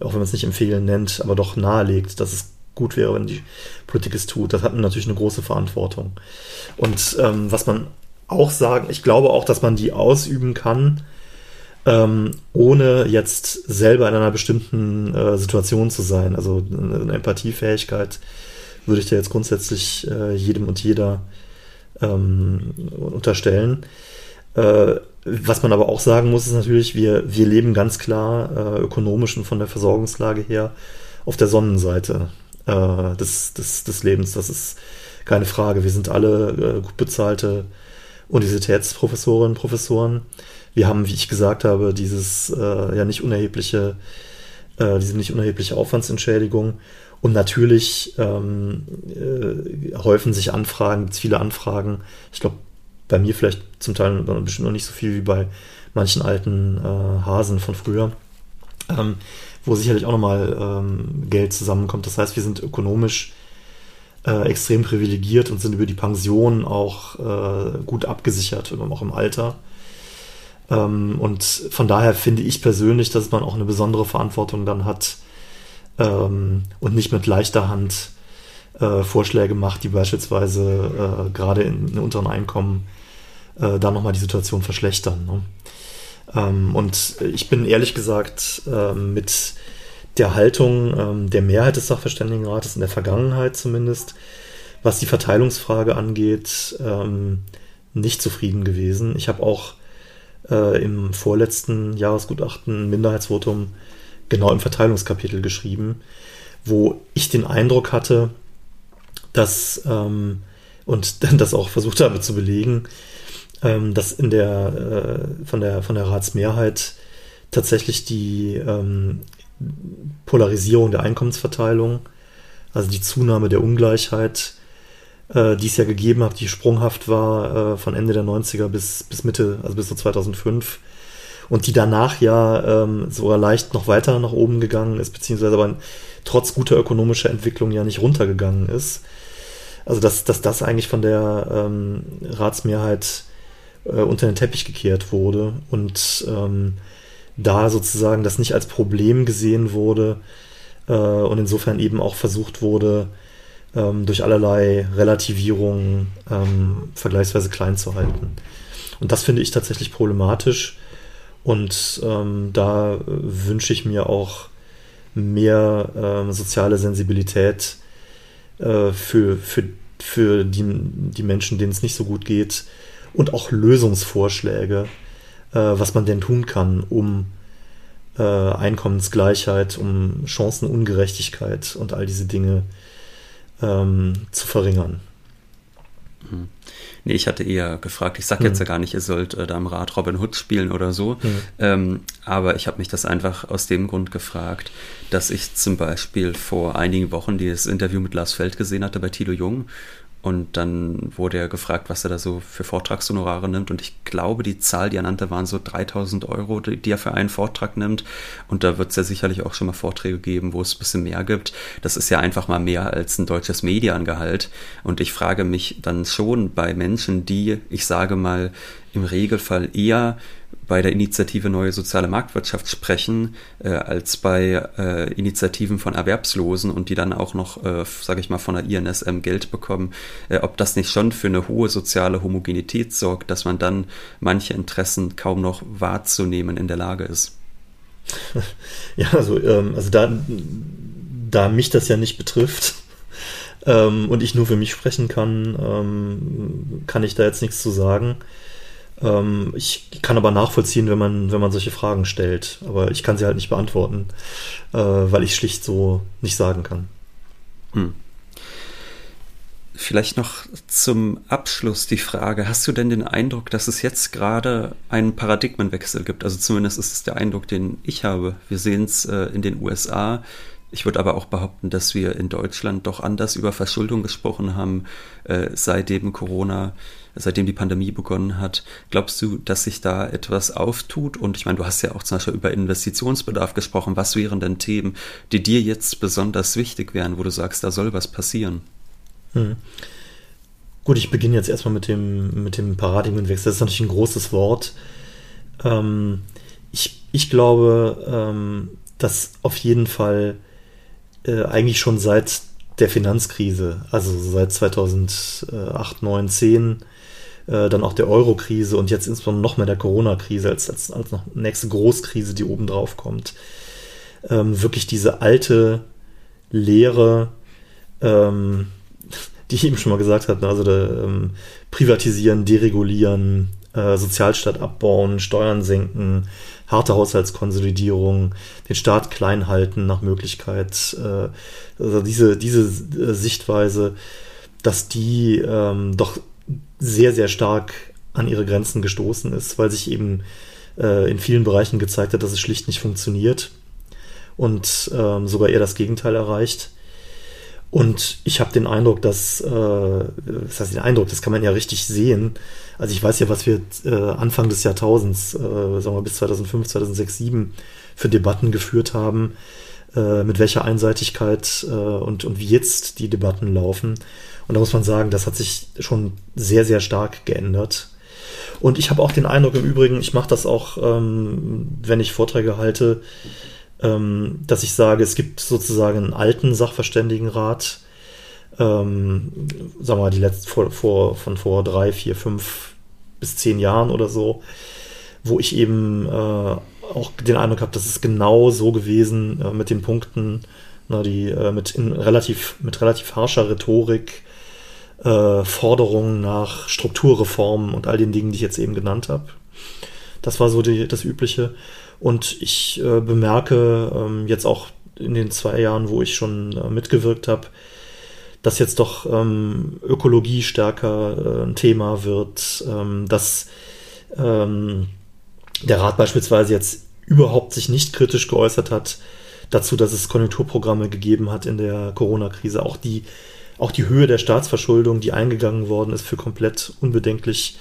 auch wenn man es nicht empfehlen nennt, aber doch nahelegt, dass es gut wäre, wenn die Politik es tut. Das hat natürlich eine große Verantwortung. Und ähm, was man auch sagen, ich glaube auch, dass man die ausüben kann, ähm, ohne jetzt selber in einer bestimmten äh, Situation zu sein. Also eine Empathiefähigkeit würde ich da jetzt grundsätzlich äh, jedem und jeder ähm, unterstellen. Äh, was man aber auch sagen muss, ist natürlich, wir, wir leben ganz klar äh, ökonomisch und von der Versorgungslage her auf der Sonnenseite äh, des, des, des Lebens. Das ist keine Frage. Wir sind alle äh, gut bezahlte Universitätsprofessorinnen und Professoren. Wir haben, wie ich gesagt habe, dieses äh, ja nicht unerhebliche, äh, diese nicht unerhebliche Aufwandsentschädigung. Und natürlich ähm, äh, häufen sich Anfragen, gibt es viele Anfragen. Ich glaube, bei mir vielleicht zum Teil bestimmt noch nicht so viel wie bei manchen alten äh, Hasen von früher, ähm, wo sicherlich auch nochmal ähm, Geld zusammenkommt. Das heißt, wir sind ökonomisch äh, extrem privilegiert und sind über die Pension auch äh, gut abgesichert, auch im Alter. Ähm, und von daher finde ich persönlich, dass man auch eine besondere Verantwortung dann hat ähm, und nicht mit leichter Hand äh, Vorschläge macht, die beispielsweise äh, gerade in, in, unteren Einkommen äh, da nochmal die Situation verschlechtern. Ne? Ähm, und ich bin ehrlich gesagt ähm, mit der Haltung ähm, der Mehrheit des Sachverständigenrates in der Vergangenheit zumindest, was die Verteilungsfrage angeht, ähm, nicht zufrieden gewesen. Ich habe auch äh, im vorletzten Jahresgutachten Minderheitsvotum genau im Verteilungskapitel geschrieben, wo ich den Eindruck hatte, dass ähm, und das auch versucht habe zu belegen, ähm, dass in der, äh, von, der, von der Ratsmehrheit tatsächlich die ähm, Polarisierung der Einkommensverteilung, also die Zunahme der Ungleichheit, äh, die es ja gegeben hat, die sprunghaft war äh, von Ende der 90er bis, bis Mitte, also bis so 2005 und die danach ja ähm, sogar leicht noch weiter nach oben gegangen ist, beziehungsweise aber trotz guter ökonomischer Entwicklung ja nicht runtergegangen ist. Also dass, dass das eigentlich von der ähm, Ratsmehrheit äh, unter den Teppich gekehrt wurde und ähm, da sozusagen das nicht als Problem gesehen wurde äh, und insofern eben auch versucht wurde, ähm, durch allerlei Relativierungen ähm, vergleichsweise klein zu halten. Und das finde ich tatsächlich problematisch. Und ähm, da wünsche ich mir auch mehr ähm, soziale Sensibilität äh, für, für, für die, die Menschen, denen es nicht so gut geht. Und auch Lösungsvorschläge, äh, was man denn tun kann, um äh, Einkommensgleichheit, um Chancenungerechtigkeit und all diese Dinge ähm, zu verringern. Mhm. Nee, ich hatte eher gefragt, ich sage jetzt mhm. ja gar nicht, ihr sollt äh, da im Rad Robin Hood spielen oder so, mhm. ähm, aber ich habe mich das einfach aus dem Grund gefragt, dass ich zum Beispiel vor einigen Wochen dieses Interview mit Lars Feld gesehen hatte bei Tilo Jung und dann wurde er gefragt, was er da so für Vortragshonorare nimmt. Und ich glaube, die Zahl, die er nannte, waren so 3000 Euro, die, er für einen Vortrag nimmt. Und da wird es ja sicherlich auch schon mal Vorträge geben, wo es ein bisschen mehr gibt. Das ist ja einfach mal mehr als ein deutsches Mediangehalt. Und ich frage mich dann schon bei Menschen, die, ich sage mal, im Regelfall eher bei der Initiative Neue Soziale Marktwirtschaft sprechen, äh, als bei äh, Initiativen von Erwerbslosen und die dann auch noch, äh, sage ich mal, von der INSM Geld bekommen, äh, ob das nicht schon für eine hohe soziale Homogenität sorgt, dass man dann manche Interessen kaum noch wahrzunehmen in der Lage ist. Ja, also, ähm, also da, da mich das ja nicht betrifft, ähm, und ich nur für mich sprechen kann, ähm, kann ich da jetzt nichts zu sagen. Ähm, ich kann aber nachvollziehen, wenn man, wenn man solche Fragen stellt. Aber ich kann sie halt nicht beantworten, äh, weil ich schlicht so nicht sagen kann. Hm. Vielleicht noch zum Abschluss die Frage, hast du denn den Eindruck, dass es jetzt gerade einen Paradigmenwechsel gibt? Also zumindest ist es der Eindruck, den ich habe. Wir sehen es äh, in den USA. Ich würde aber auch behaupten, dass wir in Deutschland doch anders über Verschuldung gesprochen haben, äh, seitdem Corona seitdem die Pandemie begonnen hat. Glaubst du, dass sich da etwas auftut? Und ich meine, du hast ja auch zum Beispiel über Investitionsbedarf gesprochen. Was wären denn Themen, die dir jetzt besonders wichtig wären, wo du sagst, da soll was passieren? Hm. Gut, ich beginne jetzt erstmal mit dem, mit dem Paradigmenwechsel. Das ist natürlich ein großes Wort. Ähm, ich, ich glaube, ähm, dass auf jeden Fall äh, eigentlich schon seit der Finanzkrise, also seit 2008, 9, 10, äh, dann auch der Euro-Krise und jetzt insbesondere noch mehr der Corona-Krise als, als, als noch nächste Großkrise, die oben drauf kommt. Ähm, wirklich diese alte Lehre, ähm, die ich eben schon mal gesagt hatte, also der, ähm, privatisieren, deregulieren, äh, Sozialstaat abbauen, Steuern senken, harte Haushaltskonsolidierung, den Staat klein halten nach Möglichkeit. Äh, also diese, diese äh, Sichtweise, dass die ähm, doch sehr, sehr stark an ihre Grenzen gestoßen ist, weil sich eben äh, in vielen Bereichen gezeigt hat, dass es schlicht nicht funktioniert und ähm, sogar eher das Gegenteil erreicht. Und ich habe den Eindruck, dass, äh, das heißt den Eindruck, das kann man ja richtig sehen. Also ich weiß ja, was wir äh, Anfang des Jahrtausends, äh, sagen wir bis 2005, 2006, 2007 für Debatten geführt haben, äh, mit welcher Einseitigkeit äh, und, und wie jetzt die Debatten laufen. Und da muss man sagen, das hat sich schon sehr, sehr stark geändert. Und ich habe auch den Eindruck im Übrigen, ich mache das auch, ähm, wenn ich Vorträge halte, ähm, dass ich sage, es gibt sozusagen einen alten Sachverständigenrat, ähm, sagen wir mal, die letzten vor, vor, von vor drei, vier, fünf bis zehn Jahren oder so, wo ich eben äh, auch den Eindruck habe, das ist genau so gewesen äh, mit den Punkten, na, die äh, mit, in relativ, mit relativ harscher Rhetorik äh, Forderungen nach Strukturreformen und all den Dingen, die ich jetzt eben genannt habe. Das war so die, das Übliche. Und ich äh, bemerke ähm, jetzt auch in den zwei Jahren, wo ich schon äh, mitgewirkt habe, dass jetzt doch ähm, Ökologie stärker äh, ein Thema wird, ähm, dass ähm, der Rat beispielsweise jetzt überhaupt sich nicht kritisch geäußert hat dazu, dass es Konjunkturprogramme gegeben hat in der Corona-Krise, auch die auch die Höhe der Staatsverschuldung, die eingegangen worden ist, für komplett unbedenklich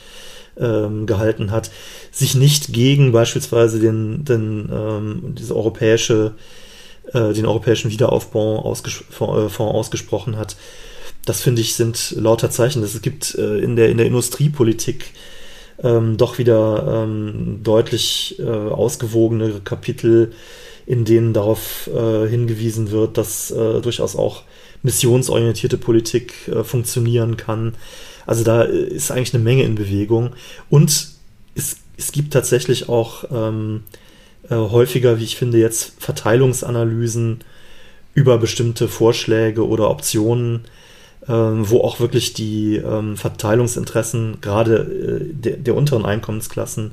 ähm, gehalten hat, sich nicht gegen beispielsweise den, den ähm, diese europäische, äh, den europäischen Wiederaufbau ausges Fonds äh, ausgesprochen hat. Das finde ich sind lauter Zeichen. Es gibt äh, in der in der Industriepolitik ähm, doch wieder ähm, deutlich äh, ausgewogene Kapitel, in denen darauf äh, hingewiesen wird, dass äh, durchaus auch missionsorientierte Politik äh, funktionieren kann. Also da ist eigentlich eine Menge in Bewegung. Und es, es gibt tatsächlich auch ähm, äh, häufiger, wie ich finde, jetzt Verteilungsanalysen über bestimmte Vorschläge oder Optionen, ähm, wo auch wirklich die ähm, Verteilungsinteressen gerade äh, der, der, unteren Einkommensklassen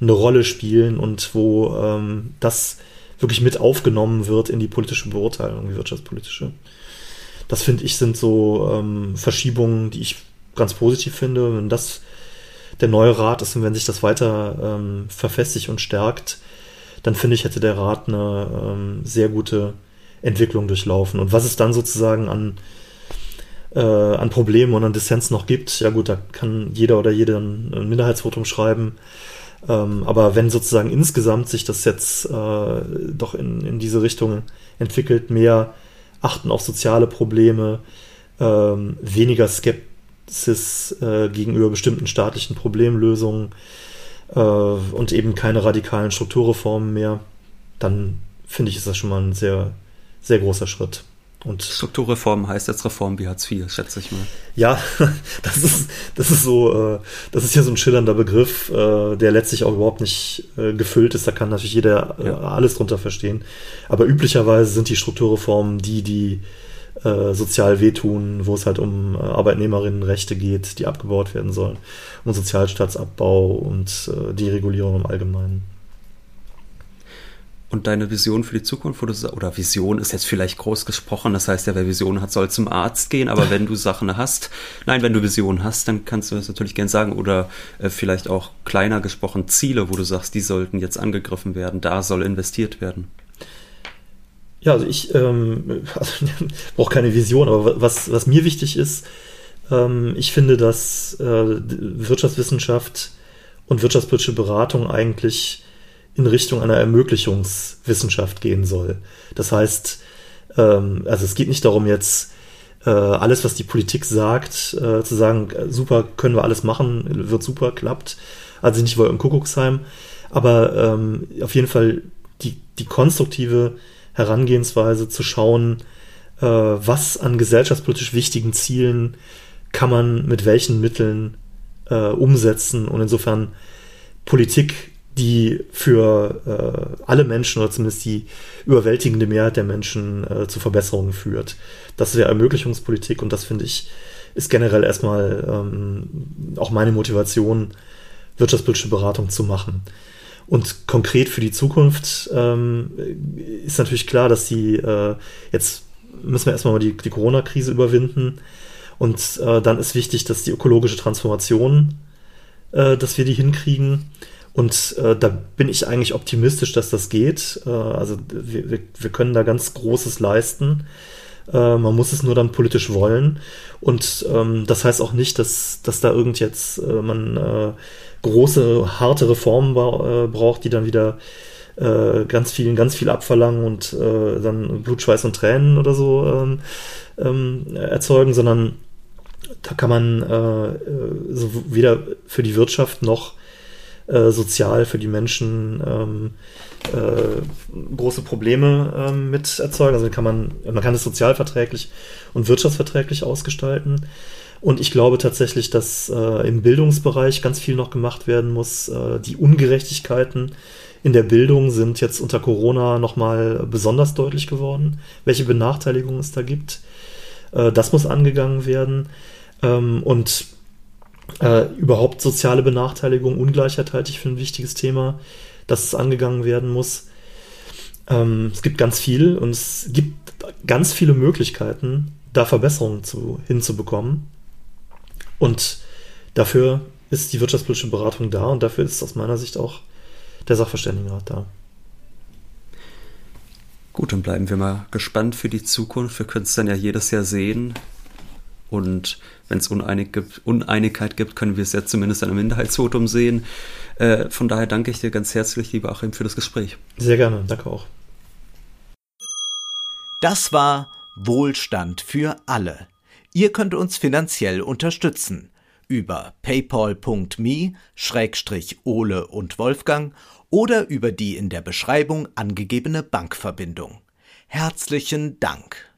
eine Rolle spielen und wo ähm, das wirklich mit aufgenommen wird in die politische Beurteilung, die wirtschaftspolitische. Das finde ich sind so ähm, Verschiebungen, die ich ganz positiv finde. Wenn das der neue Rat ist und wenn sich das weiter ähm, verfestigt und stärkt, dann finde ich, hätte der Rat eine ähm, sehr gute Entwicklung durchlaufen. Und was es dann sozusagen an, äh, an Problemen und an Dissens noch gibt, ja gut, da kann jeder oder jede ein Minderheitsvotum schreiben. Ähm, aber wenn sozusagen insgesamt sich das jetzt äh, doch in, in diese Richtung entwickelt, mehr achten auf soziale Probleme, ähm, weniger Skepsis äh, gegenüber bestimmten staatlichen Problemlösungen, äh, und eben keine radikalen Strukturreformen mehr, dann finde ich, ist das schon mal ein sehr, sehr großer Schritt. Und Strukturreform heißt jetzt Reform wie Hartz IV, schätze ich mal. Ja, das ist, das ist so, äh, das ist ja so ein schillernder Begriff, äh, der letztlich auch überhaupt nicht gefüllt ist. Da kann natürlich jeder ja. alles drunter verstehen. Aber üblicherweise sind die Strukturreformen die, die äh, sozial wehtun, wo es halt um äh, Arbeitnehmerinnenrechte geht, die abgebaut werden sollen, um Sozialstaatsabbau und äh, die Regulierung im Allgemeinen. Und deine Vision für die Zukunft, oder Vision ist jetzt vielleicht groß gesprochen, das heißt ja, wer Vision hat, soll zum Arzt gehen, aber wenn du Sachen hast, nein, wenn du Visionen hast, dann kannst du das natürlich gern sagen, oder äh, vielleicht auch kleiner gesprochen Ziele, wo du sagst, die sollten jetzt angegriffen werden, da soll investiert werden. Ja, also ich ähm, also, brauche keine Vision, aber was, was mir wichtig ist, ähm, ich finde, dass äh, Wirtschaftswissenschaft und wirtschaftspolitische Beratung eigentlich in Richtung einer Ermöglichungswissenschaft gehen soll. Das heißt, ähm, also es geht nicht darum, jetzt äh, alles, was die Politik sagt, äh, zu sagen, super, können wir alles machen, wird super, klappt. Also nicht wohl im Kuckucksheim, aber ähm, auf jeden Fall die, die konstruktive Herangehensweise zu schauen, äh, was an gesellschaftspolitisch wichtigen Zielen kann man mit welchen Mitteln äh, umsetzen und insofern Politik, die für äh, alle Menschen oder zumindest die überwältigende Mehrheit der Menschen äh, zu Verbesserungen führt. Das ja Ermöglichungspolitik und das finde ich ist generell erstmal ähm, auch meine Motivation, wirtschaftspolitische Beratung zu machen. Und konkret für die Zukunft ähm, ist natürlich klar, dass die äh, jetzt müssen wir erstmal mal die, die Corona-Krise überwinden. Und äh, dann ist wichtig, dass die ökologische Transformation, äh, dass wir die hinkriegen. Und äh, da bin ich eigentlich optimistisch, dass das geht. Äh, also wir, wir können da ganz Großes leisten. Äh, man muss es nur dann politisch wollen. Und ähm, das heißt auch nicht, dass, dass da irgend jetzt äh, man äh, große, harte Reformen äh, braucht, die dann wieder äh, ganz viel, ganz viel abverlangen und äh, dann Blut, Schweiß und Tränen oder so ähm, ähm, erzeugen, sondern da kann man äh, so weder für die Wirtschaft noch äh, sozial für die Menschen ähm, äh, große Probleme ähm, mit erzeugen. Also kann man, man kann es sozialverträglich und wirtschaftsverträglich ausgestalten. Und ich glaube tatsächlich, dass äh, im Bildungsbereich ganz viel noch gemacht werden muss. Äh, die Ungerechtigkeiten in der Bildung sind jetzt unter Corona nochmal besonders deutlich geworden, welche Benachteiligungen es da gibt. Äh, das muss angegangen werden. Ähm, und äh, überhaupt soziale Benachteiligung, Ungleichheit halte ich für ein wichtiges Thema, dass es angegangen werden muss. Ähm, es gibt ganz viel und es gibt ganz viele Möglichkeiten, da Verbesserungen zu, hinzubekommen. Und dafür ist die wirtschaftspolitische Beratung da und dafür ist aus meiner Sicht auch der Sachverständigenrat da. Gut, dann bleiben wir mal gespannt für die Zukunft. Wir können es dann ja jedes Jahr sehen. Und wenn es Uneinig gibt, Uneinigkeit gibt, können wir es ja zumindest in einem Minderheitsvotum sehen. Äh, von daher danke ich dir ganz herzlich, lieber Achim, für das Gespräch. Sehr gerne, danke auch. Das war Wohlstand für alle Ihr könnt uns finanziell unterstützen über paypal.me-ole und Wolfgang oder über die in der Beschreibung angegebene Bankverbindung. Herzlichen Dank.